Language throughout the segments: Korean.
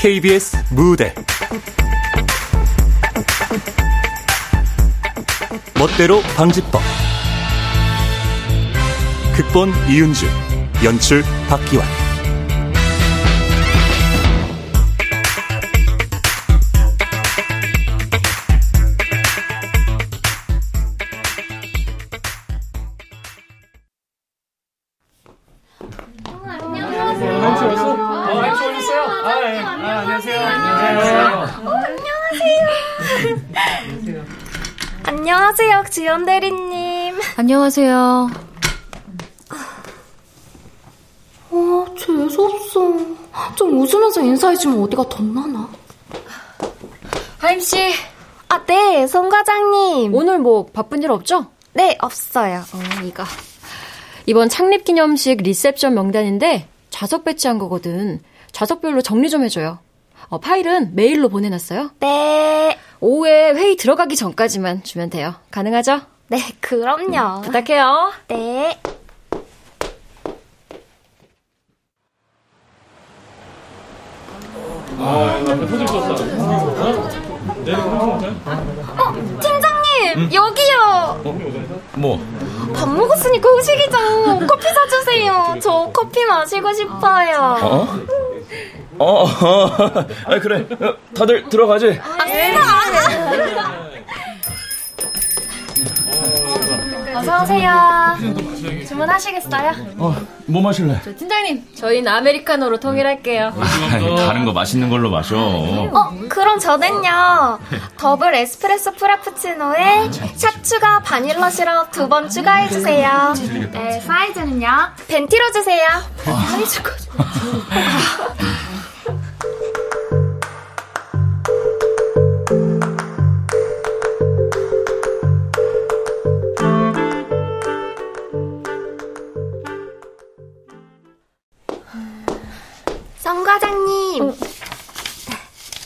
KBS 무대. 멋대로 방지법. 극본 이은주 연출 박기환 지연 대리님. 안녕하세요. 어, 재수없어. 좀 웃으면서 인사해주면 어디가 덧나나? 하임씨. 아, 네, 송 과장님. 오늘 뭐 바쁜 일 없죠? 네, 없어요. 어, 이거. 이번 창립 기념식 리셉션 명단인데 좌석 배치한 거거든. 좌석별로 정리 좀 해줘요. 어, 파일은 메일로 보내놨어요. 네. 오후에 회의 들어가기 전까지만 주면 돼요. 가능하죠? 네, 그럼요. 음, 부탁해요. 네. 어, 팀장님, 응? 여기요. 뭐? 밥 먹었으니까 후식이죠. 커피 사주세요. 저 커피 마시고 싶어요. 어? 어, 어, 아, 그래. 다들 들어가지. 아, 네. 어서 오세요. 주문하시겠어요? 어, 뭐 마실래? 저 팀장님, 저희는 아메리카노로 통일할게요. 아이, 다른 거 맛있는 걸로 마셔. 어, 그럼 저는요. 더블 에스프레소 프라푸치노에 샷 추가 바닐라 시럽 두 번 추가해 주세요. 네, 사이즈는요. 벤티로 주세요. 사이즈가.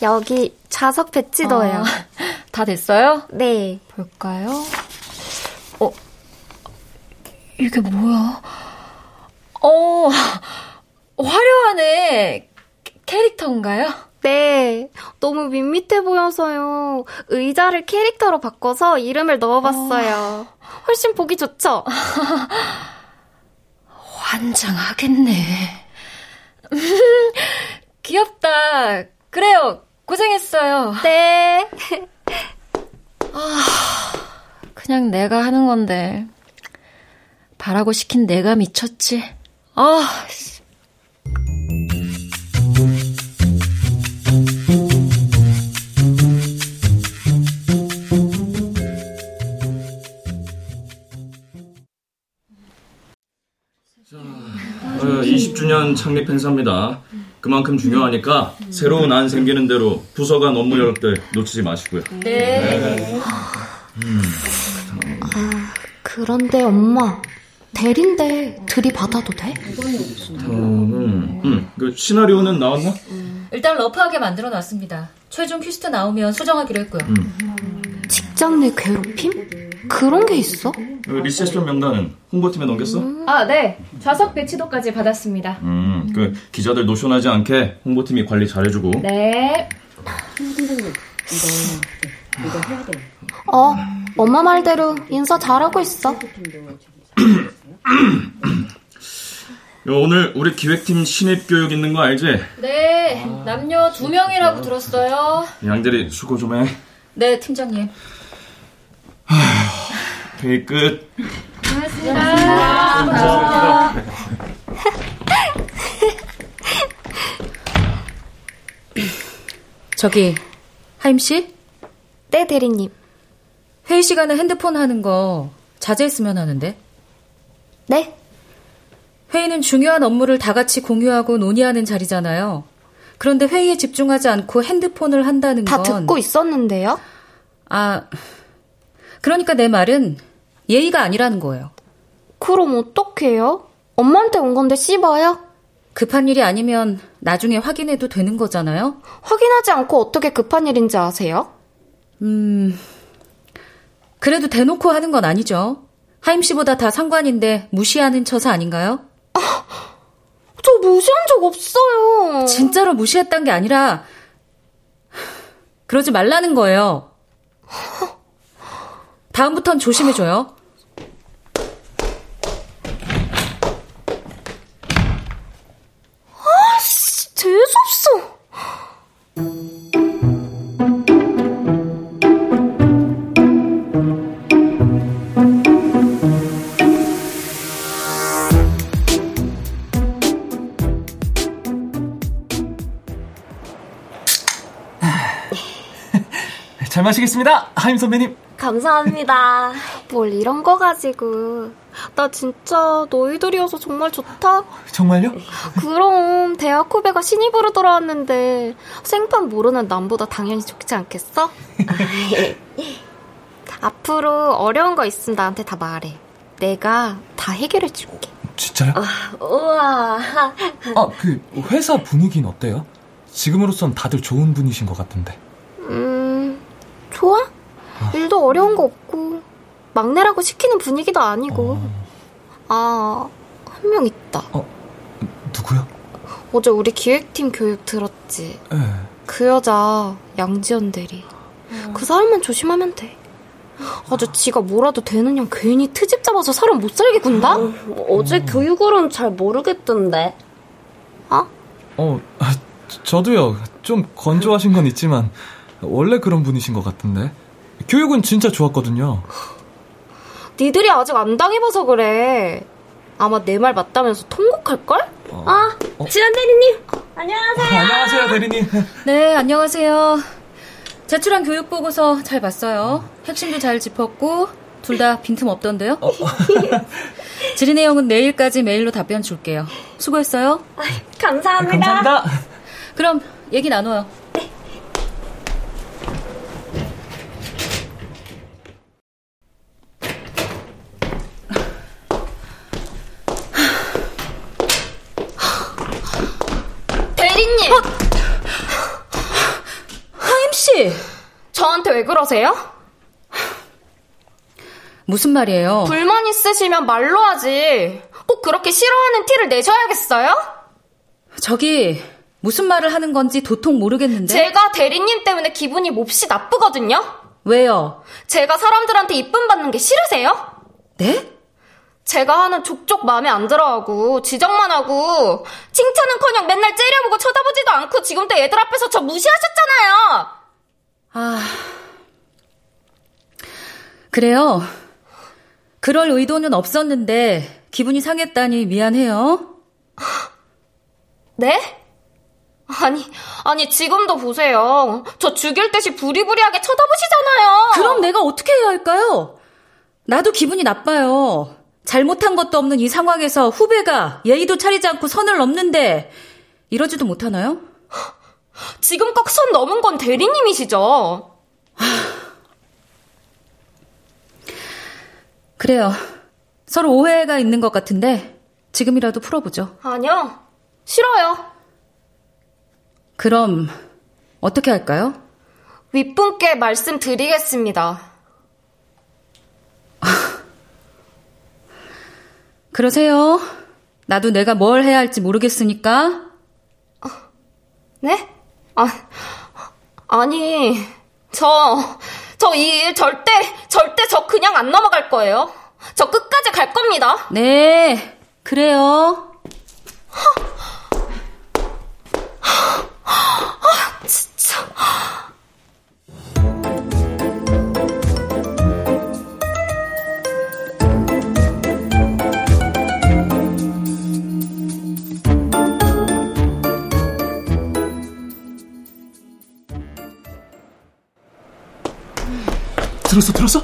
여기 좌석 배치도요. 아, 다 됐어요? 네. 볼까요? 어, 이게 뭐야? 어, 화려하네. 캐릭터인가요? 네. 너무 밋밋해 보여서요. 의자를 캐릭터로 바꿔서 이름을 넣어봤어요. 어... 훨씬 보기 좋죠? 환장하겠네. 귀엽다. 그래요. 고생했어요. 네. 아, 그냥 내가 하는 건데. 바라고 시킨 내가 미쳤지. 아, 자, 20주년 창립 행사입니다. 그만큼 중요하니까 새로운 안 생기는 대로 부서간 업무 여력들 놓치지 마시고요. 네. 네. 음. 아, 그런데 엄마 대리인데 들이받아도 돼? 음, 음, 그 시나리오는 나왔나? 일단 러프하게 만들어 놨습니다. 최종 큐시트 나오면 수정하기로 했고요. 음. 직장 내 괴롭힘? 그런 게 있어? 리셉션 명단은 홍보팀에 넘겼어? 음. 아, 네. 좌석 배치도까지 받았습니다. 음, 그 기자들 노쇼하지 않게 홍보팀이 관리 잘해주고. 네. 어, 엄마 말대로 인사 잘하고 있어. 오늘 우리 기획팀 신입 교육 있는 거 알지? 네, 남녀 두 명이라고 들었어요. 양들이 수고 좀 해. 네, 팀장님. 회의 끝. 고맙습니다. 감사합니다. 저기, 하임 씨? 네, 대리님. 회의 시간에 핸드폰 하는 거 자제했으면 하는데. 네? 회의는 중요한 업무를 다 같이 공유하고 논의하는 자리잖아요. 그런데 회의에 집중하지 않고 핸드폰을 한다는 건. 다 듣고 있었는데요? 아, 그러니까 내 말은 예의가 아니라는 거예요. 그럼 어떡해요? 엄마한테 온 건데 씹어요? 급한 일이 아니면 나중에 확인해도 되는 거잖아요? 확인하지 않고 어떻게 급한 일인지 아세요? 음, 그래도 대놓고 하는 건 아니죠. 하임 씨보다 다 상관인데 무시하는 처사 아닌가요? 아, 저 무시한 적 없어요. 진짜로 무시했단 게 아니라 그러지 말라는 거예요. 다음부턴 조심해줘요. 아씨, 재수없어. 잘 마시겠습니다. 하임 선배님. 감사합니다. 뭘 이런 거 가지고. 나 진짜 너희들이어서 정말 좋다. 정말요? 그럼 대학 후배가 신입으로 돌아왔는데 생판 모르는 남보다 당연히 좋지 않겠어? 앞으로 어려운 거 있으면 나한테 다 말해. 내가 다 해결해 줄게. 진짜요? 우와. 아, 그 회사 분위기는 어때요? 지금으로선 다들 좋은 분이신 것 같은데. 음, 좋아? 일도 어려운 거 없고 막내라고 시키는 분위기도 아니고. 아, 한 명 있다. 누구요? 어제 우리 기획팀 교육 들었지? 예. 그 여자 양지연 대리. 그 사람만 조심하면 돼. 아주 지가 뭐라도 되는 양 괜히 트집 잡아서 사람 못 살게 군다? 어, 제 교육으로는 잘 모르겠던데. 어? 어, 아, 저- 저도요. 좀 건조하신 건 있지만 원래 그런 분이신 것 같은데. 교육은 진짜 좋았거든요. 니들이 아직 안 당해봐서 그래. 아마 내 말 맞다면서 통곡할걸? 아, 지연 대리님. 안녕하세요. 안녕하세요, 대리님. 네, 안녕하세요. 제출한 교육 보고서 잘 봤어요. 핵심도 잘 짚었고 둘 다 빈틈 없던데요. 질의 내용은 내일까지 메일로 답변 줄게요. 수고했어요. 감사합니다. 감사합니다. 그럼 얘기 나눠요. 대리님! 하임 씨 저한테 왜 그러세요? 무슨 말이에요? 불만 있으시면 말로 하지. 꼭 그렇게 싫어하는 티를 내셔야겠어요? 저기 무슨 말을 하는 건지 도통 모르겠는데. 제가 대리님 때문에 기분이 몹시 나쁘거든요? 왜요? 제가 사람들한테 이쁨 받는 게 싫으세요? 네? 제가 하는 족족 마음에 안 들어하고 지적만 하고 칭찬은커녕 맨날 째려보고 쳐다보지도 않고 지금 또 애들 앞에서 저 무시하셨잖아요. 아 그래요. 그럴 의도는 없었는데 기분이 상했다니 미안해요. 네? 아니 아니 지금도 보세요. 저 죽일 듯이 부리부리하게 쳐다보시잖아요. 그럼 내가 어떻게 해야 할까요? 나도 기분이 나빠요. 잘못한 것도 없는 이 상황에서 후배가 예의도 차리지 않고 선을 넘는데 이러지도 못하나요? 지금껏 선 넘은 건 대리님이시죠. 그래요. 서로 오해가 있는 것 같은데 지금이라도 풀어보죠. 아니요. 싫어요. 그럼 어떻게 할까요? 윗분께 말씀드리겠습니다. 그러세요. 나도 내가 뭘 해야 할지 모르겠으니까. 네? 아, 아니, 저, 저 이 일 절대, 절대 저 그냥 안 넘어갈 거예요. 저 끝까지 갈 겁니다. 네, 그래요. 진짜. 들었어, 들었어?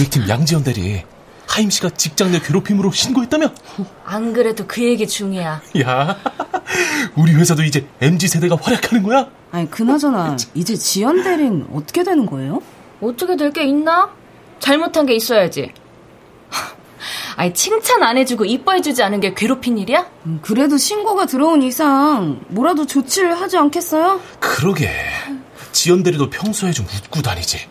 기획팀 양지연 대리 하임 씨가 직장 내 괴롭힘으로 신고했다며? 안 그래도 그 얘기 중이야. 야, 우리 회사도 이제 MZ 세대가 활약하는 거야? 아니 그나저나 이제 지연 대리는 어떻게 되는 거예요? 어떻게 될 게 있나? 잘못한 게 있어야지. 아니 칭찬 안 해주고 이뻐해주지 않은 게 괴롭힌 일이야? 음, 그래도 신고가 들어온 이상 뭐라도 조치를 하지 않겠어요? 그러게. 지연 대리도 평소에 좀 웃고 다니지.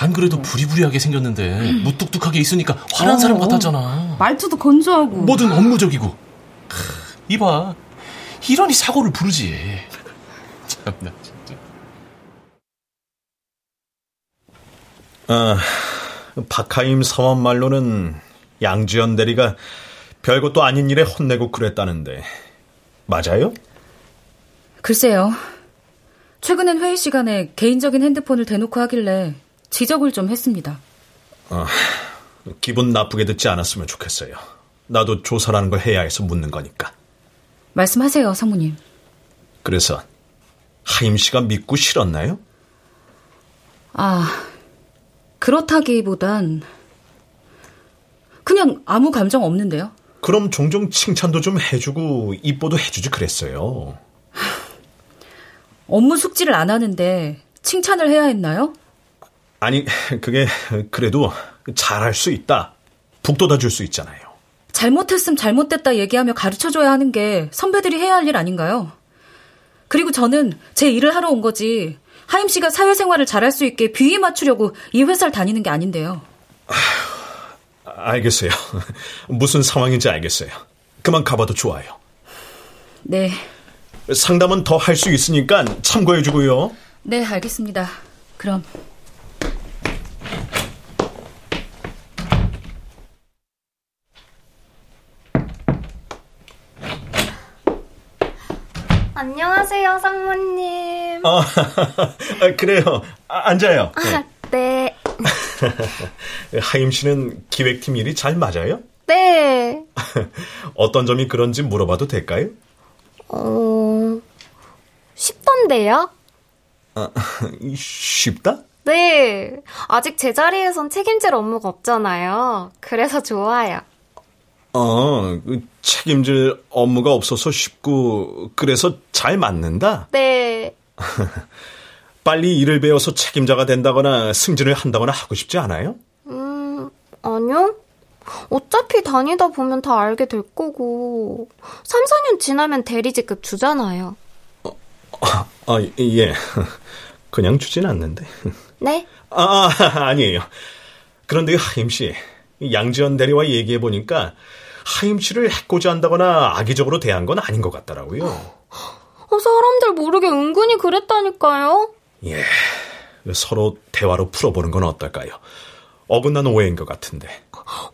안 그래도 부리부리하게 생겼는데 무뚝뚝하게 있으니까 화난 사람 같았잖아. 말투도 건조하고 뭐든 업무적이고. 크, 이봐. 이러니 사고를 부르지. 참나, 진짜. 아, 박하임 사원 말로는 양지연 대리가 별것도 아닌 일에 혼내고 그랬다는데 맞아요? 글쎄요. 최근엔 회의 시간에 개인적인 핸드폰을 대놓고 하길래 지적을 좀 했습니다. 어, 기분 나쁘게 듣지 않았으면 좋겠어요. 나도 조사라는 걸 해야 해서 묻는 거니까. 말씀하세요, 성무님. 그래서 하임 씨가 믿고 싫었나요? 아, 그렇다기보단 그냥 아무 감정 없는데요. 그럼 종종 칭찬도 좀 해주고 이뻐도 해주지 그랬어요. 업무 숙지를 안 하는데 칭찬을 해야 했나요? 아니, 그게 그래도 잘할 수 있다. 북돋아 줄 수 있잖아요. 잘못했음 잘못됐다 얘기하며 가르쳐줘야 하는 게 선배들이 해야 할 일 아닌가요? 그리고 저는 제 일을 하러 온 거지. 하임 씨가 사회생활을 잘할 수 있게 비위 맞추려고 이 회사를 다니는 게 아닌데요. 알겠어요. 무슨 상황인지 알겠어요. 그만 가봐도 좋아요. 네. 상담은 더 할 수 있으니까 참고해주고요. 네, 알겠습니다. 그럼. 안녕하세요, 상무님. 아, 그래요. 아, 앉아요. 아, 네. 하임 씨는 기획팀 일이 잘 맞아요? 네. 어떤 점이 그런지 물어봐도 될까요? 어, 쉽던데요? 아, 쉽다? 네. 아직 제 자리에선 책임질 업무가 없잖아요. 그래서 좋아요. 어, 책임질 업무가 없어서 쉽고, 그래서 잘 맞는다? 네. 빨리 일을 배워서 책임자가 된다거나 승진을 한다거나 하고 싶지 않아요? 음, 아니요. 어차피 다니다 보면 다 알게 될 거고, 3, 4년 지나면 대리직급 주잖아요. 어, 아, 예. 그냥 주진 않는데. 네? 아, 아니에요. 그런데 하임 씨, 양지연 대리와 얘기해 보니까 하임 씨를 해코지 한다거나 악의적으로 대한 건 아닌 것 같더라고요. 어, 사람들 모르게 은근히 그랬다니까요. 예. 서로 대화로 풀어보는 건 어떨까요? 어긋난 오해인 것 같은데.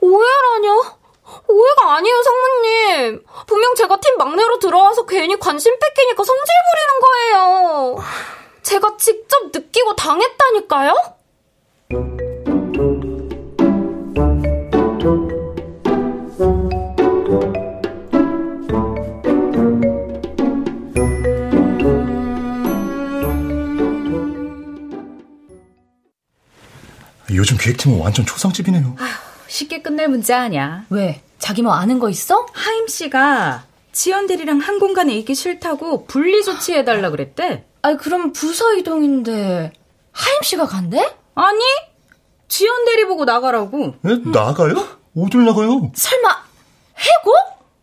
오해라뇨? 오해가 아니에요, 상무님. 분명 제가 팀 막내로 들어와서 괜히 관심 뺏기니까 성질 부리는 거예요. 제가 직접 느끼고 당했다니까요? 요즘 기획팀은 완전 초상집이네요. 아휴, 쉽게 끝낼 문제 아니야. 왜? 자기 뭐 아는 거 있어? 하임 씨가 지연 대리랑 한 공간에 있기 싫다고 분리 조치해달라 그랬대. 아니 그럼 부서 이동인데 하임 씨가 간대? 아니 지연 대리 보고 나가라고. 에? 나가요? 어딜 나가요? 설마 해고?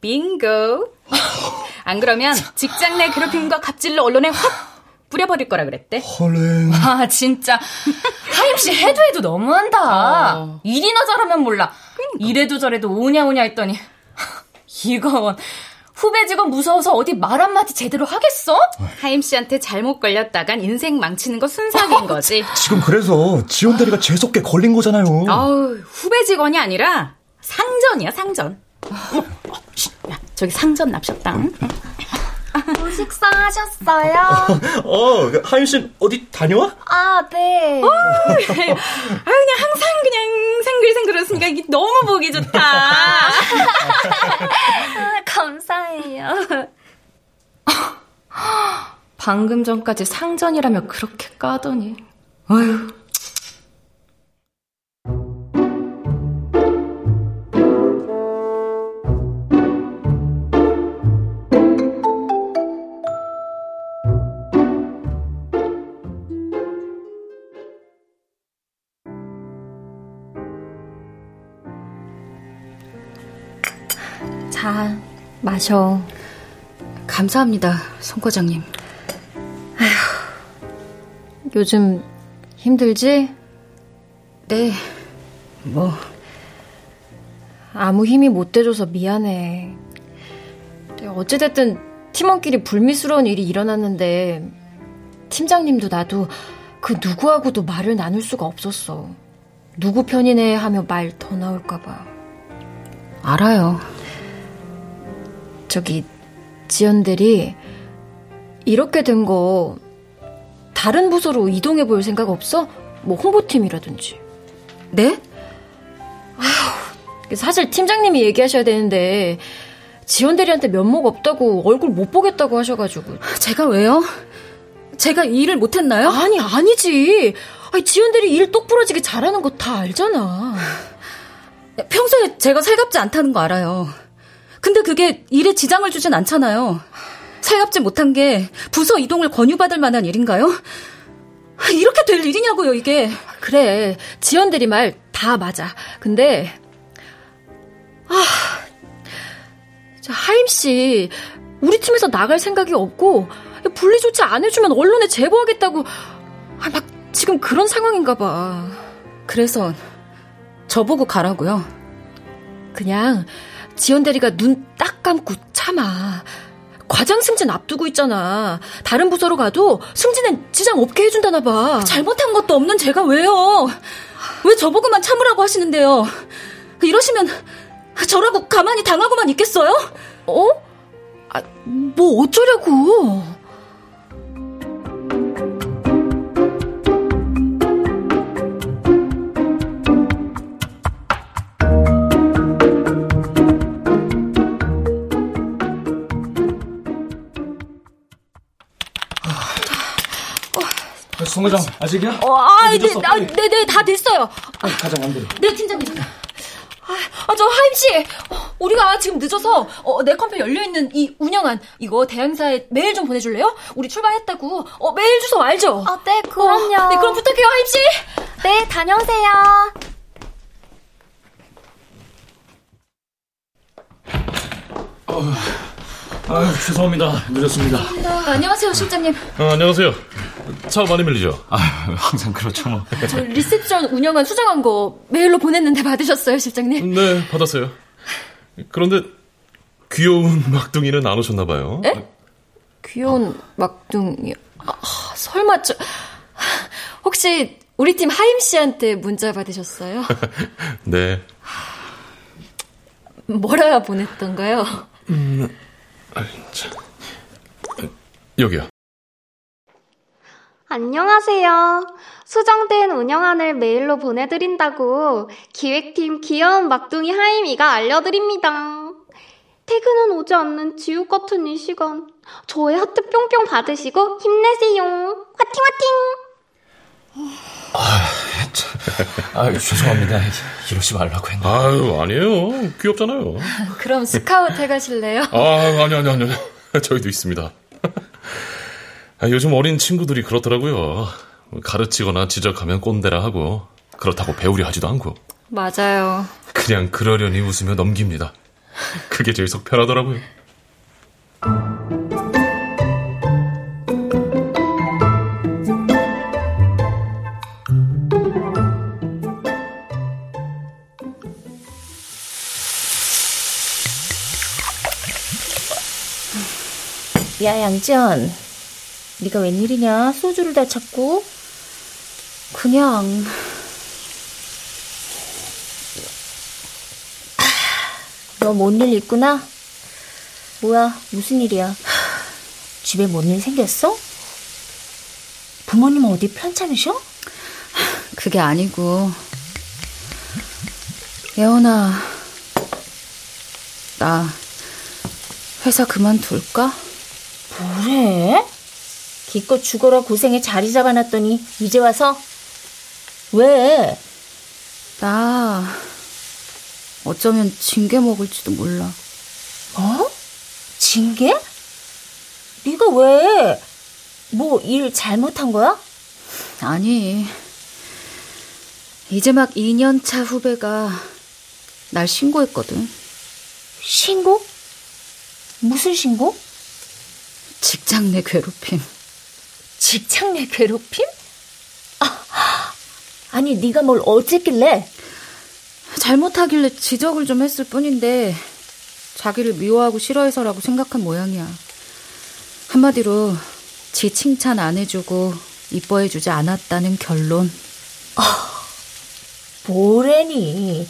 빙고. 안 그러면 직장 내 괴롭힘과 갑질을 언론에 확 뿌려버릴 거라 그랬대. 헐랭. 아 진짜 하임 씨 해도 해도 너무한다. 어. 일이나 잘하면 몰라. 그러니까. 이래도 저래도 오냐오냐 했더니 이건 후배 직원 무서워서 어디 말 한마디 제대로 하겠어? 하임 씨한테 잘못 걸렸다간 인생 망치는 거 순삭인 거지. 지금 그래서 지원 대리가 재수없게 걸린 거잖아요. 어우, 후배 직원이 아니라 상전이야, 상전. 야, 저기 상전 납셨다. 응? 뭐 식사하셨어요? 어, 그 하임 씨 어디 다녀와? 아, 네. 어, 아, 그냥 항상 그냥 생글생글 웃으니까 이게 너무 보기 좋다. 아, 감사해요. 방금 전까지 상전이라며 그렇게 까더니. 어휴. 자, 마셔. 감사합니다, 송 과장님. 아휴, 요즘 힘들지? 네, 뭐. 아무 힘이 못 돼줘서 미안해. 어찌됐든 팀원끼리 불미스러운 일이 일어났는데 팀장님도 나도 그 누구하고도 말을 나눌 수가 없었어. 누구 편이네 하며 말 더 나올까봐. 알아요. 저기 지연들이 이렇게 된 거 다른 부서로 이동해 볼 생각 없어? 뭐 홍보팀이라든지. 네? 아휴, 사실 팀장님이 얘기하셔야 되는데 지원 대리한테 면목 없다고 얼굴 못 보겠다고 하셔가지고. 제가 왜요? 제가 일을 못했나요? 아니 아니지. 아니, 지원 대리 일 똑부러지게 잘하는 거 다 알잖아. 평소에 제가 살갑지 않다는 거 알아요. 근데 그게 일에 지장을 주진 않잖아요. 살갑지 못한 게 부서 이동을 권유받을 만한 일인가요? 이렇게 될 일이냐고요, 이게. 그래. 지연 대리 말다 맞아. 근데, 아, 하임 씨, 우리 팀에서 나갈 생각이 없고, 분리 조치 안 해주면 언론에 제보하겠다고, 아, 막 지금 그런 상황인가 봐. 그래서, 저보고 가라고요. 그냥, 지연 대리가 눈 딱 감고 참아. 과장 승진 앞두고 있잖아. 다른 부서로 가도 승진엔 지장 없게 해준다나 봐. 잘못한 것도 없는 제가 왜요? 왜 저보고만 참으라고 하시는데요? 이러시면 저라고 가만히 당하고만 있겠어요? 어? 아, 뭐 어쩌려고. 송 회장 아직이야? 어, 아, 네, 아, 네, 네, 다 됐어요. 아, 가자 완대로. 네, 팀장님. 아, 저 하임 씨, 어, 우리가 지금 늦어서 어, 내 컴퓨터 열려 있는 이 운영한 이거 대행사에 메일 좀 보내줄래요? 우리 출발했다고. 어, 메일 주소 알죠? 아, 네, 그럼요. 어, 네, 그럼 부탁해요, 하임 씨. 네, 다녀오세요. 어, 아유, 죄송합니다. 늦었습니다. 아, 안녕하세요, 실장님. 아, 안녕하세요. 차 많이 밀리죠? 아, 항상 그렇죠, 뭐. 저 리셉션 운영한 수정한 거 메일로 보냈는데 받으셨어요, 실장님? 네, 받았어요. 그런데 귀여운 막둥이는 안 오셨나 봐요. 에? 귀여운 막둥이. 아, 설마 저 혹시 우리 팀 하임 씨한테 문자 받으셨어요? 네. 뭐라 보냈던가요? 음, 아, 참. 여기요. 안녕하세요. 수정된 운영안을 메일로 보내드린다고 기획팀 귀여운 막둥이 하임이가 알려드립니다. 퇴근은 오지 않는 지옥 같은 이 시간. 저의 하트 뿅뿅 받으시고 힘내세요. 화팅 화팅! 아, 참. 아 죄송합니다. 이러지 말라고 했는데. 아유, 아니에요. 귀엽잖아요. 그럼 스카우트 해가실래요? 아, 아니, 아니, 아니. 저희도 있습니다. 아, 요즘 어린 친구들이 그렇더라고요. 가르치거나 지적하면 꼰대라 하고, 그렇다고 배우려 하지도 않고. 맞아요. 그냥 그러려니 웃으며 넘깁니다. 그게 제일 속 편하더라고요. 야, 양지연. 네가 웬일이냐? 소주를 다 찾고. 그냥 너 뭔 일 있구나? 뭐야, 무슨 일이야? 집에 뭔 일 생겼어? 부모님 어디 편찮으셔? 그게 아니고 예원아 나 회사 그만둘까? 뭐래? 기껏 죽어라 고생에 자리 잡아놨더니 이제 와서 왜? 나 어쩌면 징계 먹을지도 몰라. 어? 징계? 네가 왜? 뭐 일 잘못한 거야? 아니. 이제 막 2년차 후배가 날 신고했거든. 신고? 무슨 신고? 직장 내 괴롭힘. 직장 내 괴롭힘? 아, 아니 네가 뭘 어쨌길래? 잘못하길래 지적을 좀 했을 뿐인데 자기를 미워하고 싫어해서라고 생각한 모양이야. 한마디로 지 칭찬 안 해주고 이뻐해주지 않았다는 결론. 뭐래니?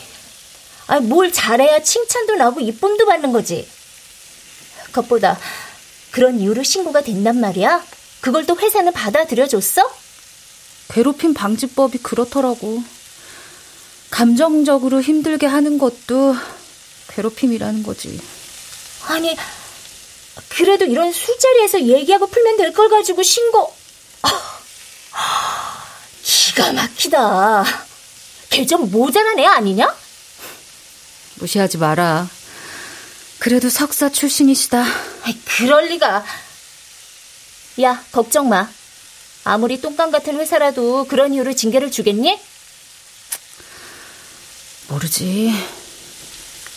아, 뭘 잘해야 칭찬도 나고 이쁨도 받는 거지. 그것보다 그런 이유로 신고가 된단 말이야? 그걸 또 회사는 받아들여줬어? 괴롭힘 방지법이 그렇더라고. 감정적으로 힘들게 하는 것도 괴롭힘이라는 거지. 아니, 그래도 이런 술자리에서 얘기하고 풀면 될 걸 가지고 신고. 아, 기가 막히다. 걔 좀 모자란 애 아니냐? 무시하지 마라. 그래도 석사 출신이시다. 그럴 리가. 야, 걱정 마. 아무리 똥감 같은 회사라도 그런 이유로 징계를 주겠니? 모르지.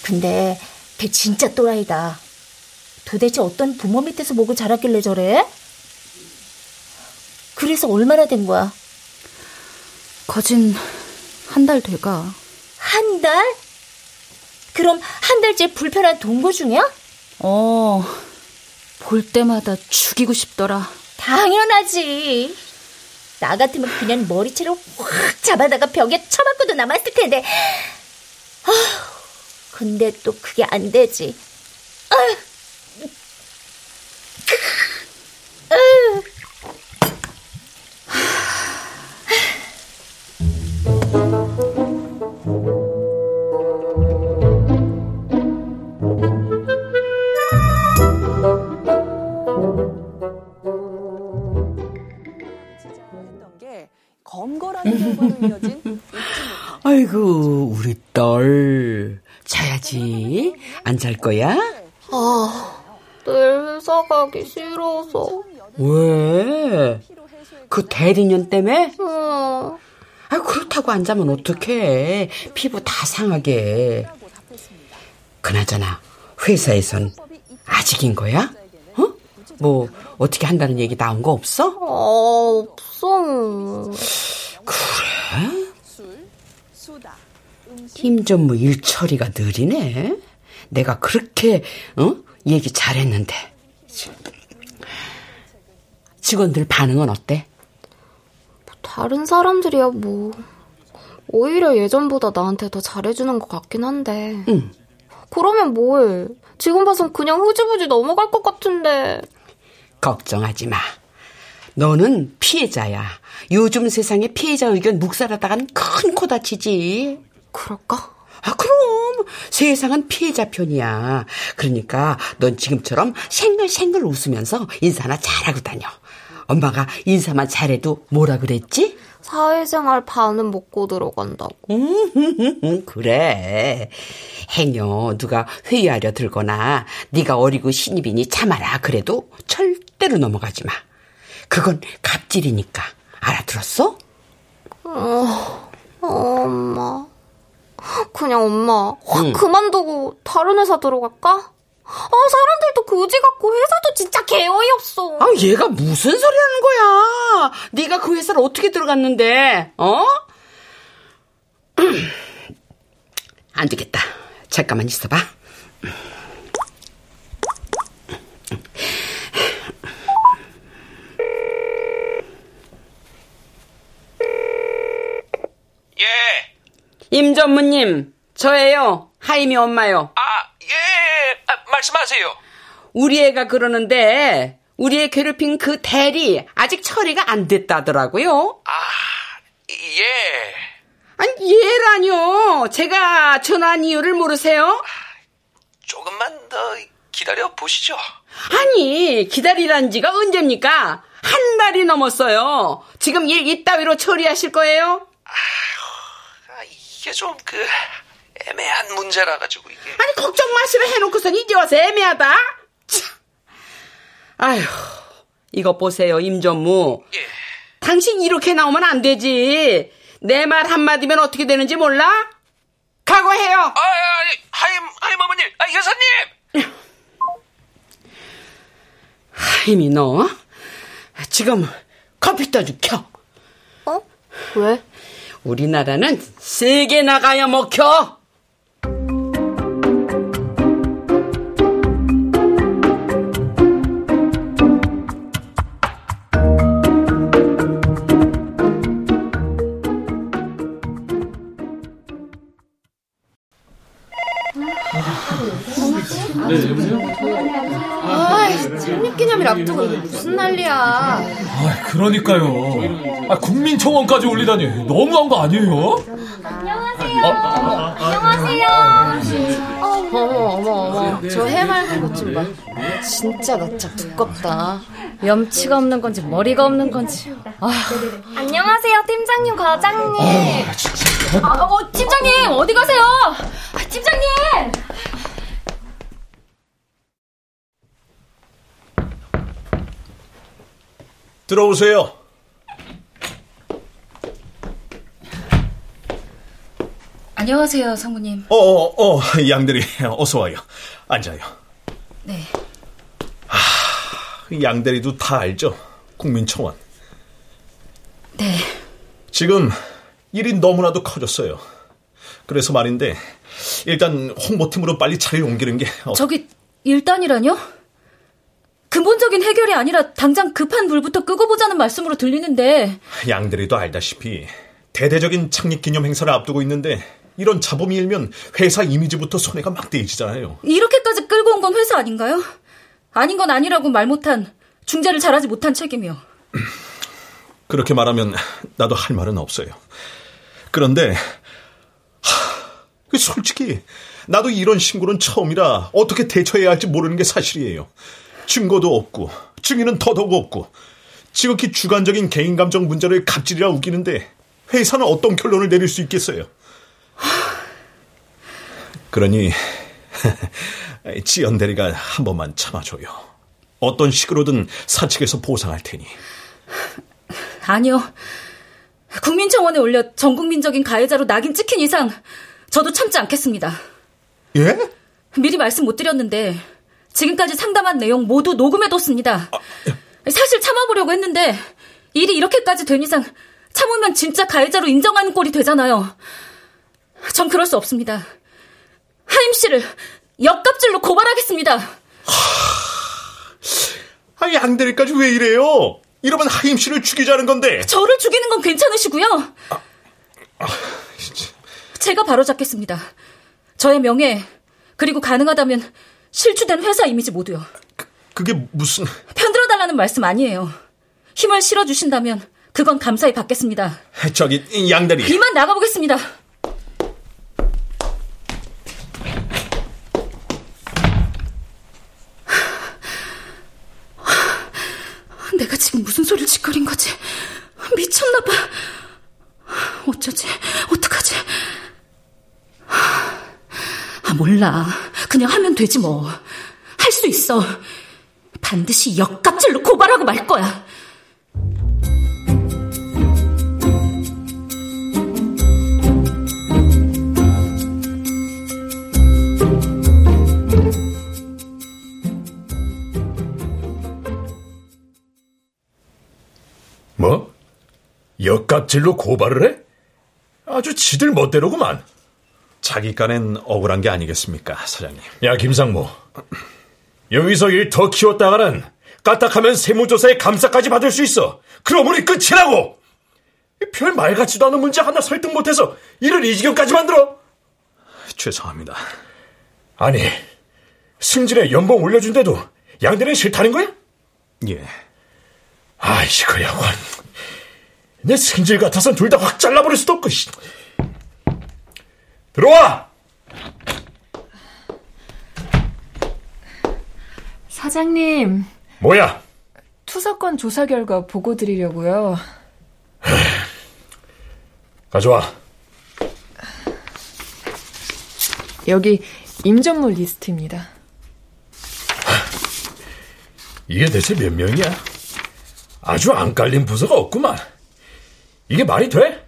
근데 걔 진짜 또라이다. 도대체 어떤 부모 밑에서 목을 자랐길래 저래? 그래서 얼마나 된 거야? 거진 한 달 돼가. 한 달? 그럼 한 달째 불편한 동거 중이야? 어, 볼 때마다 죽이고 싶더라. 당연하지. 나 같으면 그냥 머리채로 확 잡아다가 벽에 쳐박고도 남았을 텐데. 아, 근데 또 그게 안 되지. 아휴. 아휴. 검거라는 결과로 이어진 아이고 우리 딸 자야지 안 잘 거야? 아, 내일 회사 가기 싫어서. 왜? 그 대리년 때문에? 응. 아 그렇다고 안 자면 어떡해 피부 다 상하게 그나저나 회사에선 아직인 거야? 어? 뭐 어떻게 한다는 얘기 나온 거 없어? 어, 없어. 그래? 팀전무 일 처리가 느리네. 내가 그렇게 어? 얘기 잘했는데. 직원들 반응은 어때? 다른 사람들이야 뭐. 오히려 예전보다 나한테 더 잘해주는 것 같긴 한데. 응. 그러면 뭐해? 지금 봐선 그냥 흐지부지 넘어갈 것 같은데. 걱정하지 마. 너는 피해자야. 요즘 세상에 피해자 의견 묵살하다간 큰 코 다치지. 그럴까? 아, 그럼. 세상은 피해자 편이야. 그러니까 넌 지금처럼 생글생글 웃으면서 인사나 잘하고 다녀. 엄마가 인사만 잘해도 뭐라 그랬지? 사회생활 반은 먹고 들어간다고. 음, 그래. 행여 누가 회의하려 들거나 네가 어리고 신입이니 참아라. 그래도 절대로 넘어가지 마. 그건 갑질이니까. 알아들었어? 어, 어, 엄마. 그냥 엄마 확 응. 그만두고 다른 회사 들어갈까? 아 사람들도 그지 같고 회사도 진짜 개 어이없어. 아, 얘가 무슨 소리 하는 거야? 네가 그 회사를 어떻게 들어갔는데? 어? 안 되겠다. 잠깐만 있어 봐. 예. 임 전무님, 저예요. 하임이 엄마요. 아, 예. 아, 말씀하세요. 우리 애가 그러는데 우리 애 괴롭힌 그 대리 아직 처리가 안 됐다더라고요. 아, 예. 아니 얘라뇨. 제가 전화한 이유를 모르세요? 조금만 더 기다려 보시죠. 아니 기다리란 지가 언제입니까? 한 달이 넘었어요. 지금 일 이따위로 처리하실 거예요? 아, 이게 좀 그 애매한 문제라 가지고 이게. 아니 걱정 마시라 해놓고선 이제 와서 애매하다. 참. 아휴 이거 보세요 임전무. 예. 당신 이렇게 나오면 안 되지. 내 말 한마디면 어떻게 되는지 몰라? 각오해요. 아, 아니, 하임, 하임 어머님, 아, 여사님! 하임이 너 지금 커피 떠주 켜. 어? 왜? 우리나라는 세게 나가야 먹혀. 창립기념일 앞두고 이게 무슨 난리야. 아, 그러니까요. 아, 국민청원까지 올리다니 너무한 거 아니에요? 안녕하세요. 어머, 어머, 어머. 저 해맑은 것 좀 봐. 진짜 낯짝 두껍다. 염치가 없는 건지 머리가 없는 건지. 아, 안녕하세요, 팀장님, 과장님. 아, 어, 팀장님 어디 가세요? 아, 팀장님. 들어오세요. 안녕하세요, 성우님. 어, 어, 어, 양들이 어서 와요. 앉아요. 네. 양대리도 다 알죠? 국민청원. 네. 지금 일이 너무나도 커졌어요. 그래서 말인데 일단 홍보팀으로 빨리 차를 옮기는 게 어, 저기 일단이라뇨? 근본적인 해결이 아니라 당장 급한 불부터 끄고 보자는 말씀으로 들리는데 양대리도 알다시피 대대적인 창립 기념 행사를 앞두고 있는데 이런 잡음이 일면 회사 이미지부터 손해가 막대해지잖아요. 이렇게까지 끌고 온 건 회사 아닌가요? 아닌 건 아니라고 말 못한 중재를 잘하지 못한 책임이요. 그렇게 말하면 나도 할 말은 없어요. 그런데 하, 솔직히 나도 이런 신고는 처음이라 어떻게 대처해야 할지 모르는 게 사실이에요. 증거도 없고 증인은 더더욱 없고 지극히 주관적인 개인 감정 문제를 갑질이라 우기는데 회사는 어떤 결론을 내릴 수 있겠어요? 그러니 지연 대리가 한 번만 참아줘요. 어떤 식으로든 사측에서 보상할 테니. 아니요. 국민청원에 올려 전국민적인 가해자로 낙인 찍힌 이상 저도 참지 않겠습니다. 예? 미리 말씀 못 드렸는데 지금까지 상담한 내용 모두 녹음해뒀습니다. 사실 참아보려고 했는데 일이 이렇게까지 된 이상 참으면 진짜 가해자로 인정하는 꼴이 되잖아요. 전 그럴 수 없습니다. 하임 씨를 역갑질로 고발하겠습니다. 아, 양대리까지 왜 이래요? 이러면 하임 씨를 죽이자는 건데. 저를 죽이는 건 괜찮으시고요. 제가 바로 잡겠습니다. 저의 명예, 그리고 가능하다면 실추된 회사 이미지 모두요. 그게 무슨... 편들어달라는 말씀 아니에요. 힘을 실어주신다면 그건 감사히 받겠습니다. 저기 양대리. 이만 나가보겠습니다. 내가 지금 무슨 소리를 짓거린 거지? 미쳤나 봐. 어쩌지? 어떡하지? 아, 몰라. 그냥 하면 되지 뭐. 할 수 있어. 반드시 역갑질로 고발하고 말 거야. 뭐? 역갑질로 고발을 해? 아주 지들 멋대로구만. 자기 깐엔 억울한 게 아니겠습니까, 사장님. 야, 김상무. 여기서 일 더 키웠다가는 까딱하면 세무조사에 감사까지 받을 수 있어. 그럼 우리 끝이라고! 별 말 같지도 않은 문제 하나 설득 못해서 일을 이 지경까지 만들어? 죄송합니다. 아니, 승진에 연봉 올려준데도 양대는 싫다는 거야? 예. 아이고, 야원. 내 승질 같아선 둘 다 확 잘라버릴 수도 없고, 씨. 들어와! 사장님, 뭐야? 투사건 조사 결과 보고 드리려고요. 가져와. 여기 임전물 리스트입니다. 이게 대체 몇 명이야? 아주 안 깔린 부서가 없구만. 이게 말이 돼?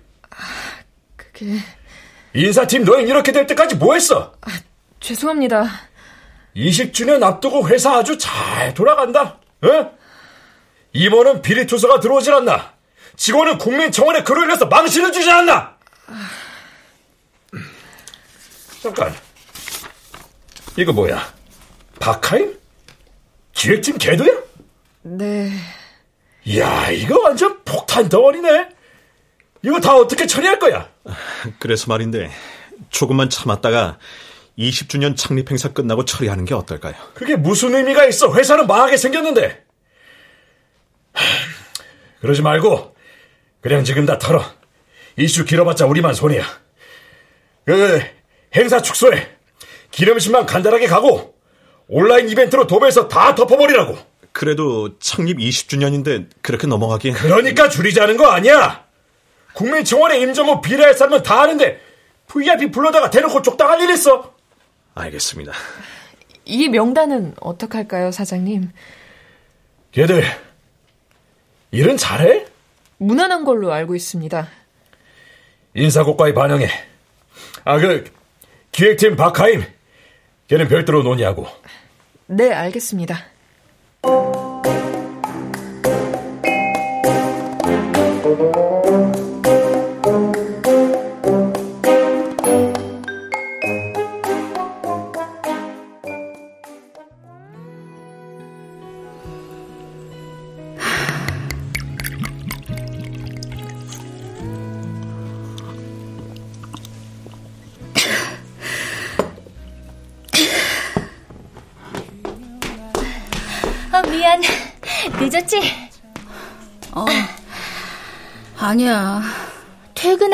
그게 인사팀 너희 이렇게 될 때까지 뭐 했어? 죄송합니다. 20주년 앞두고 회사 아주 잘 돌아간다. 어? 임원은 비리 투서가 들어오질 않나. 직원은 국민청원에 글을 올려서 망신을 주지 않나. 잠깐. 이거 뭐야? 박하임? 기획팀 개도야? 네. 이야, 이거 완전 폭탄 덩어리네. 이거 다 어떻게 처리할 거야? 그래서 말인데 조금만 참았다가 20주년 창립 행사 끝나고 처리하는 게 어떨까요? 그게 무슨 의미가 있어? 회사는 망하게 생겼는데. 그러지 말고 그냥 지금 다 털어. 이슈 길어봤자 우리만 손해야. 그 행사 축소에 기름심만 간단하게 가고 온라인 이벤트로 도배해서 다 덮어버리라고. 그래도 창립 20주년인데 그렇게 넘어가기엔 그러니까 줄이자는 거 아니야. 국민청원에 임정호 비례할 사람은 다 아는데 VIP 불러다가 대놓고 족당할 일 있어. 알겠습니다. 이 명단은 어떡할까요, 사장님? 걔들 일은 잘해? 무난한 걸로 알고 있습니다. 인사고과에 반영해. 아, 그, 기획팀 박하임. 걔는 별도로 논의하고. 네, 알겠습니다.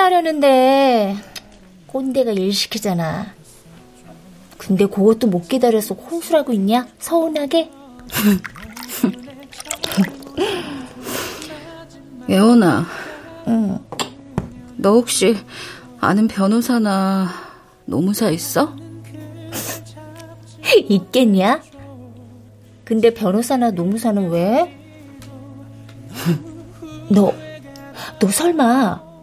하려는데 꼰대가 일 시키잖아. 근데 그것도 못 기다려서 혼술하고 있냐? 서운하게? 예원아. 응. 너 혹시 아는 변호사나 노무사 있어? 있겠냐? 근데 변호사나 노무사는 왜? 너, 너 설마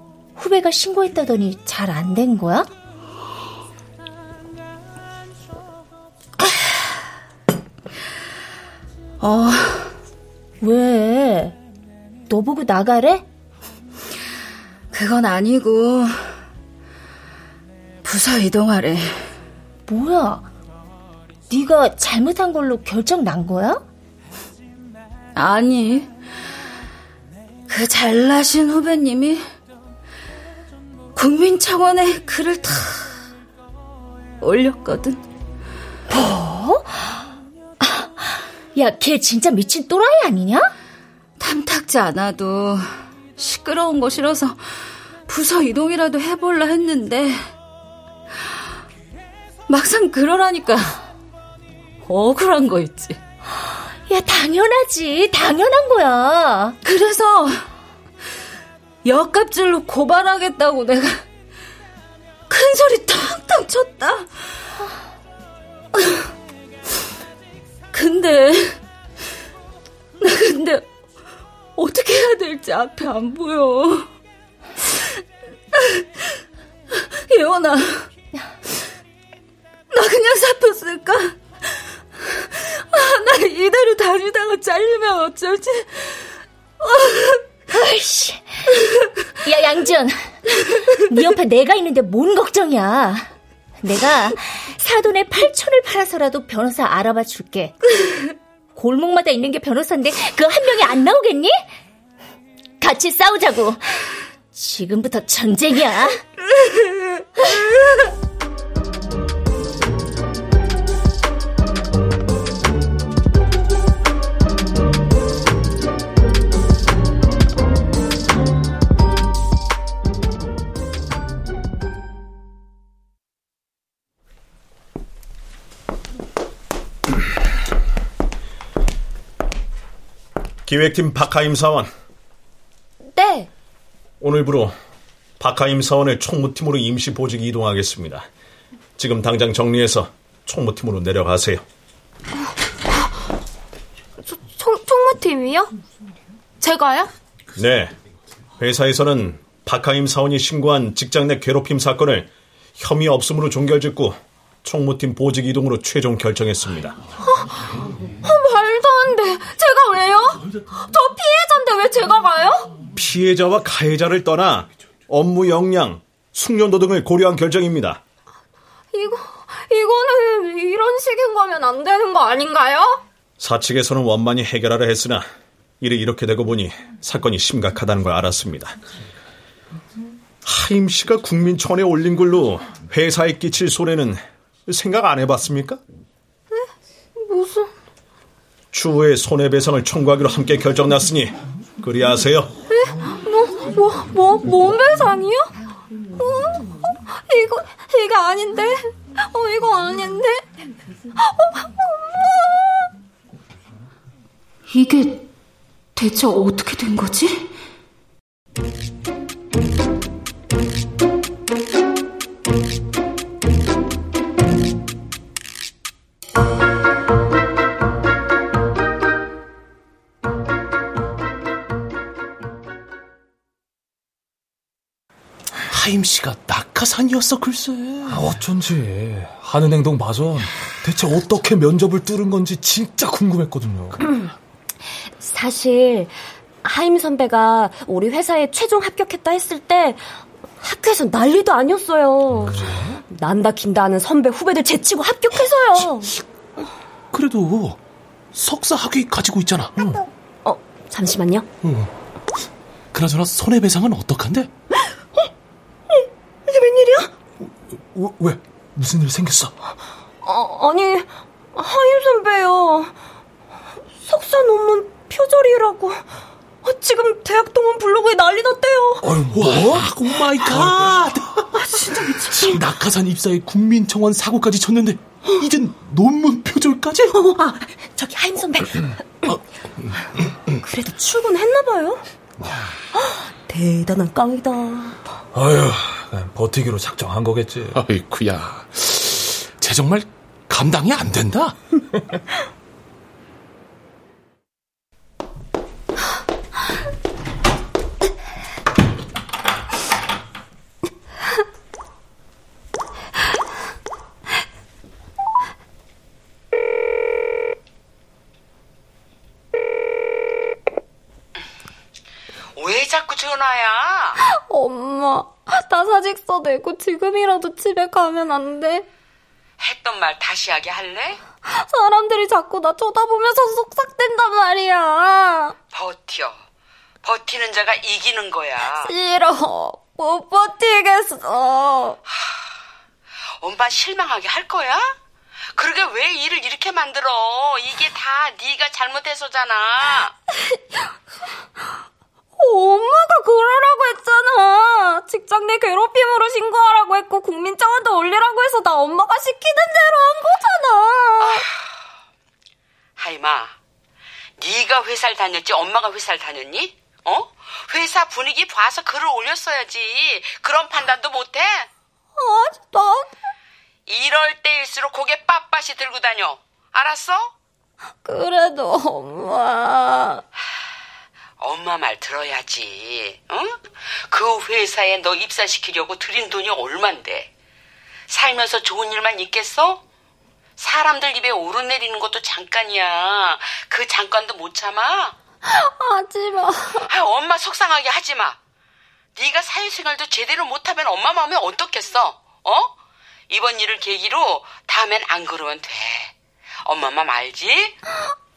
후배가 신고했다더니 잘 안 된 거야? 어. 왜? 너 보고 나가래? 그건 아니고 부서 이동하래. 뭐야? 네가 잘못한 걸로 결정 난 거야? 아니. 그 잘나신 후배님이 국민 청원에 글을 다 올렸거든. 뭐? 야, 걔 진짜 미친 또라이 아니냐? 탐탁지 않아도 시끄러운 거 싫어서 부서 이동이라도 해볼라 했는데 막상 그러라니까 억울한 거 있지. 야, 당연하지. 당연한 거야. 그래서 역갑질로 고발하겠다고 내가 큰 소리 탕탕 쳤다. 근데 나 근데 어떻게 해야 될지 앞에 안 보여. 예원아, 나 그냥 쓸까? 아, 나 이대로 다니다가 잘리면 어쩔지? 아이씨. 야, 양준. 네 옆에 내가 있는데 뭔 걱정이야. 내가 사돈에 8천을 팔아서라도 변호사 알아봐 줄게. 골목마다 있는 게 변호사인데 그 한 명이 안 나오겠니? 같이 싸우자고. 지금부터 전쟁이야. 기획팀 박하임 사원. 네. 오늘부로 박하임 사원을 총무팀으로 임시 보직 이동하겠습니다. 지금 당장 정리해서 총무팀으로 내려가세요. 총, 총무팀이요? 제가요? 네. 회사에서는 박하임 사원이 신고한 직장 내 괴롭힘 사건을 혐의 없음으로 종결짓고 총무팀 보직 이동으로 최종 결정했습니다. 어, 안 돼. 제가 왜요? 저 피해자인데 왜 제가 가요? 피해자와 가해자를 떠나 업무 역량, 숙련도 등을 고려한 결정입니다. 이거, 이거는 이런 식인 거면 안 되는 거 아닌가요? 사측에서는 원만히 해결하려 했으나 일이 이렇게 되고 보니 사건이 심각하다는 걸 알았습니다. 하임 씨가 국민청원에 올린 글로 회사에 끼칠 손해는 생각 안 해봤습니까? 추후에 손해배상을 청구하기로 함께 결정났으니 그리하세요. 뭐, 뭐, 뭐, 뭔 배상이요? 어, 이거, 이거 아닌데? 어, 이거 아닌데? 어, 엄마! 이게 대체 어떻게 된 거지? 하임 씨가 낙하산이었어 글쎄. 아, 어쩐지 하는 행동 맞아. 대체 어떻게 면접을 뚫은 건지 진짜 궁금했거든요. 사실 하임 선배가 우리 회사에 최종 합격했다 했을 때 학교에서 난리도 아니었어요. 난다 긴다 하는 선배 후배들 제치고 합격해서요. 그래도 석사 학위 가지고 있잖아. 어, 잠시만요. 응. 그나저나 손해배상은 어떡한데? 웬일이야? 왜, 왜? 무슨 일 생겼어? 어, 아니, 하임 선배요. 석사 논문 표절이라고. 어, 지금 대학 동문 블로그에 난리 났대요. 어휴, 뭐? Oh my God! 아, 진짜 미쳤어. 낙하산 입사에 국민청원 사고까지 쳤는데 이젠 논문 표절까지? 어, 아, 저기 하임 선배. 그래도 출근했나 봐요. 대단한 깡이다. 아휴, 버티기로 작정한 거겠지. 아이쿠야. 쟤 정말 감당이 안 된다? 왜 자꾸 전화야? 엄마, 나 사직서 내고 지금이라도 집에 가면 안 돼? 했던 말 다시 하게 할래? 사람들이 자꾸 나 쳐다보면서 속삭댄단 말이야. 버텨. 버티는 자가 이기는 거야. 싫어. 못 버티겠어. 엄마 실망하게 할 거야? 그러게 왜 일을 이렇게 만들어? 이게 다 네가 잘못해서잖아. 엄마가 그러라고 했잖아. 직장 내 괴롭힘으로 신고하라고 했고 국민청원도 올리라고 해서 나 엄마가 시키는 대로 한 거잖아. 하임아, 네가 회사를 다녔지 엄마가 회사를 다녔니? 어? 회사 분위기 봐서 글을 올렸어야지. 그런 판단도 못해? 아, 나 이럴 때일수록 고개 빳빳이 들고 다녀. 알았어? 그래도 엄마. 엄마 말 들어야지. 응? 그 회사에 너 입사시키려고 들인 돈이 얼만데. 살면서 좋은 일만 있겠어? 사람들 입에 오르내리는 것도 잠깐이야. 그 잠깐도 못 참아? 하지마. 아, 엄마 속상하게 하지 마. 네가 사회생활도 제대로 못하면 엄마 마음이 어떻겠어? 어? 이번 일을 계기로 다음엔 안 그러면 돼. 엄마 맘 알지?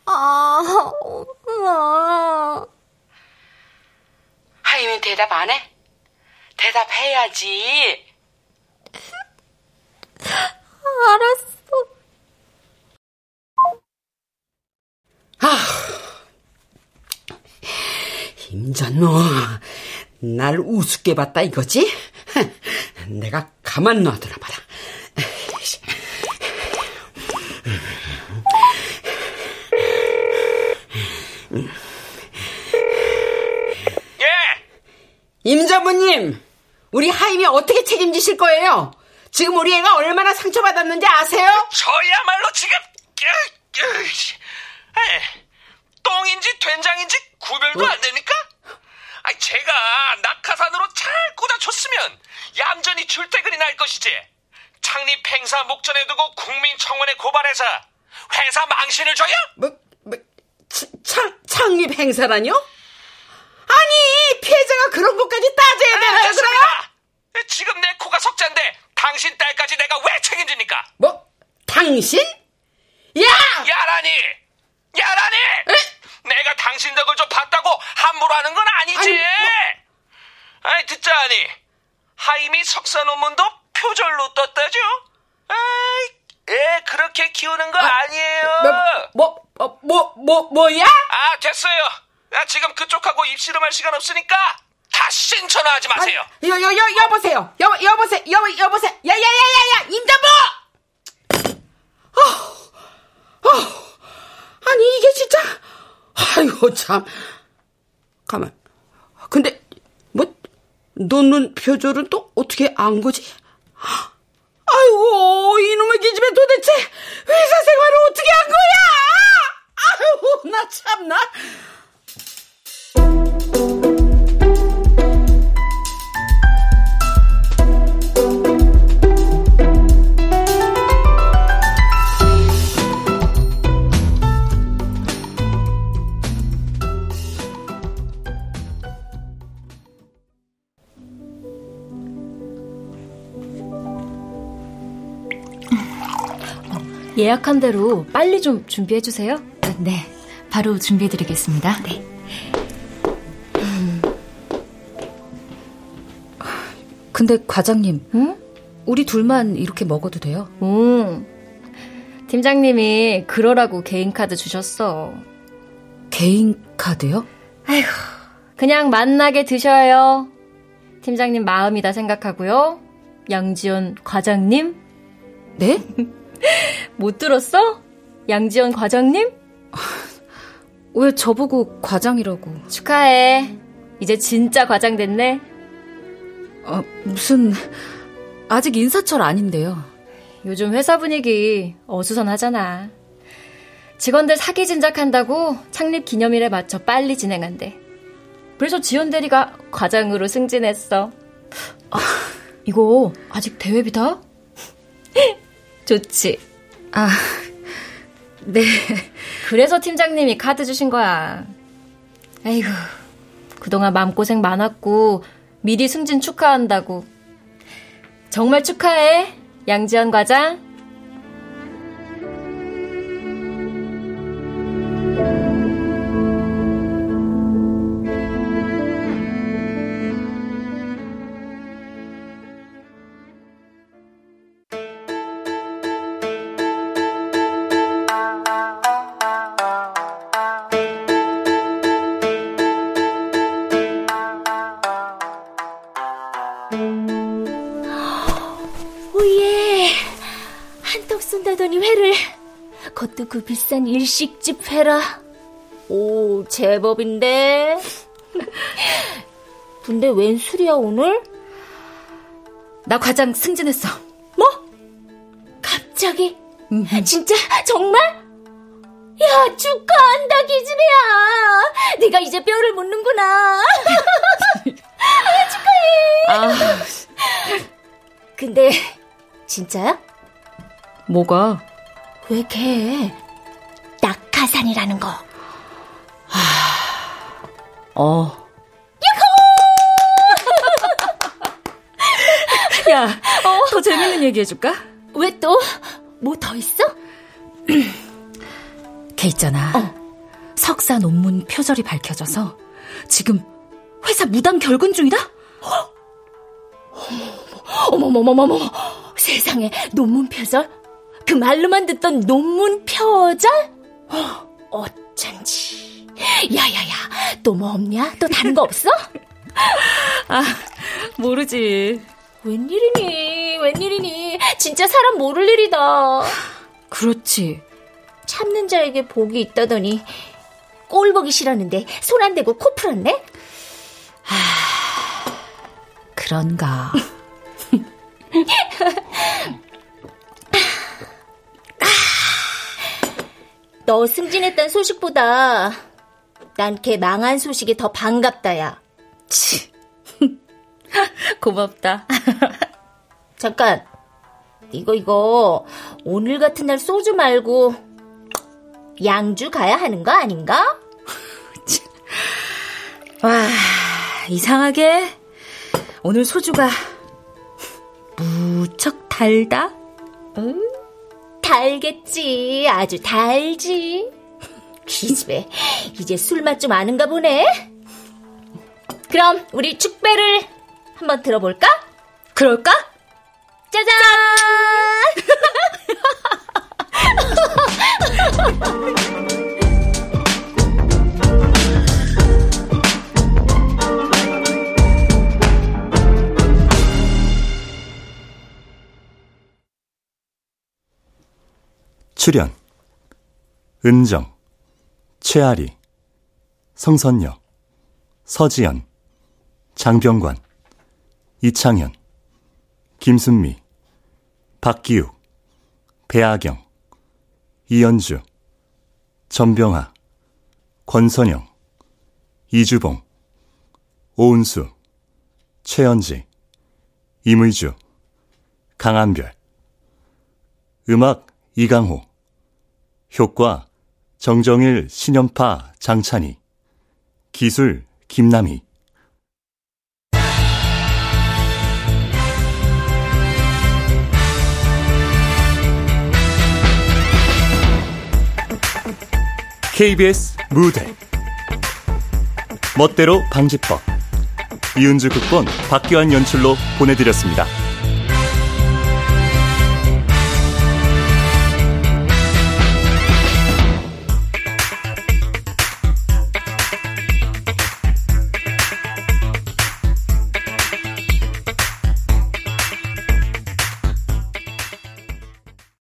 아, 엄마. 하임이 대답 안 해? 대답해야지. 알았어. 임전노, 날 우습게 봤다 이거지? 내가 가만 놔두나 봐라. 예! 임전무님, 우리 하임이 어떻게 책임지실 거예요? 지금 우리 애가 얼마나 상처받았는지 아세요? 저야말로 지금 똥인지 된장인지 구별도 안 됩니까? 아니 제가 낙하산으로 잘 꽂아줬으면 얌전히 출퇴근이 날 것이지 창립 행사 목전에 두고 국민청원에 고발해서 회사 망신을 줘야? 뭐, 뭐 창, 창립 행사라뇨? 아니 피해자가 그런 것까지 따져야 되나요? 됐습니다. 지금 내 코가 석잔데 당신 딸까지 내가 왜 책임집니까? 뭐? 당신? 야! 야라니! 야라니! 내가 당신 덕을 좀 봤다고 함부로 하는 건 아니지. 아니, 뭐- 아니 듣자 하니 하임이 석사 논문도 표절로 떴다죠? 아이 그렇게 키우는 거 아, 니에요 뭐, 뭐, 뭐, 뭐, 뭐야? 아, 됐어요. 야, 지금 그쪽하고 입씨름할 시간 없으니까 다시 전화하지 마세요. 아, 여, 여, 여, 여보세요. 여, 여보세요. 여, 여보세요. 야, 야, 야, 야, 야, 임자부! 어, 어, 아니, 이게 진짜. 아이고, 참. 가만. 근데, 뭐, 놓는 표절은 또 어떻게 안 거지? 아이고, 이놈의 기집애 도대체 회사 생활을 어떻게 한 거야! 아이고, 나 참나. 예약한 대로 빨리 좀 준비해 주세요. 네, 바로 준비해 드리겠습니다. 네. 근데 과장님, 응? 우리 둘만 이렇게 먹어도 돼요? 응. 팀장님이 그러라고 개인 카드 주셨어. 개인 카드요? 아이고, 그냥 만나게 드셔요. 팀장님 마음이다 생각하고요. 양지연 과장님? 네? 못 들었어? 양지연 과장님? 왜 저보고 과장이라고? 축하해. 이제 진짜 과장 됐네. 아, 무슨 아직 인사철 아닌데요. 요즘 회사 분위기 어수선하잖아. 직원들 사기 진작한다고 창립 기념일에 맞춰 빨리 진행한대. 그래서 지연 대리가 과장으로 승진했어. 아, 이거 아직 대회비다? 좋지. 아, 네. 그래서 팀장님이 카드 주신 거야. 아이고, 그동안 마음고생 많았고, 미리 승진 축하한다고. 정말 축하해, 양지연 과장. 비싼 일식집 회라. 오, 제법인데. 근데 웬 술이야, 오늘? 나 과장 승진했어. 뭐? 갑자기? 음. 진짜? 정말? 야, 축하한다, 기집애야. 네가 이제 뼈를 묻는구나. 아, 축하해. 아. 근데, 진짜야? 뭐가? 왜 걔? 낙하산이라는 거. 아, 어. 야, 어? 더 재밌는 얘기 해줄까? 왜 또? 뭐 더 있어? 걔 있잖아. 어. 석사 논문 표절이 밝혀져서 지금 회사 무단 결근 중이다? 어머머머머머 세상에 논문 표절? 그 말로만 듣던 논문 표절? 어쩐지. 야야야, 또 뭐 없냐? 또 다른 거 없어? 아, 모르지. 웬일이니, 웬일이니. 진짜 사람 모를 일이다. 그렇지. 참는 자에게 복이 있다더니, 꼴 보기 싫었는데, 손 안 대고 코 풀었네? 아, 그런가. 너 승진했단 소식보다 난 걔 망한 소식이 더 반갑다, 야. 치. 고맙다. 잠깐. 이거, 이거, 오늘 같은 날 소주 말고 양주 가야 하는 거 아닌가? 와, 이상하게 오늘 소주가 무척 달다? 응? 달겠지. 아주 달지. 기집애, 이제 술맛 좀 아는가 보네. 그럼 우리 축배를 한번 들어볼까? 그럴까? 짜잔! 출연 은정, 최아리, 성선녀, 서지연, 장병관, 이창현, 김순미, 박기욱, 배아경, 이연주, 전병아, 권선영, 이주봉, 오은수, 최연지, 이의주 강한별. 음악 이강호. 효과 정정일, 신연파, 장찬희. 기술 김남희. KBS 무대 멋대로 방지법 이은주 극본 박기환 연출로 보내드렸습니다.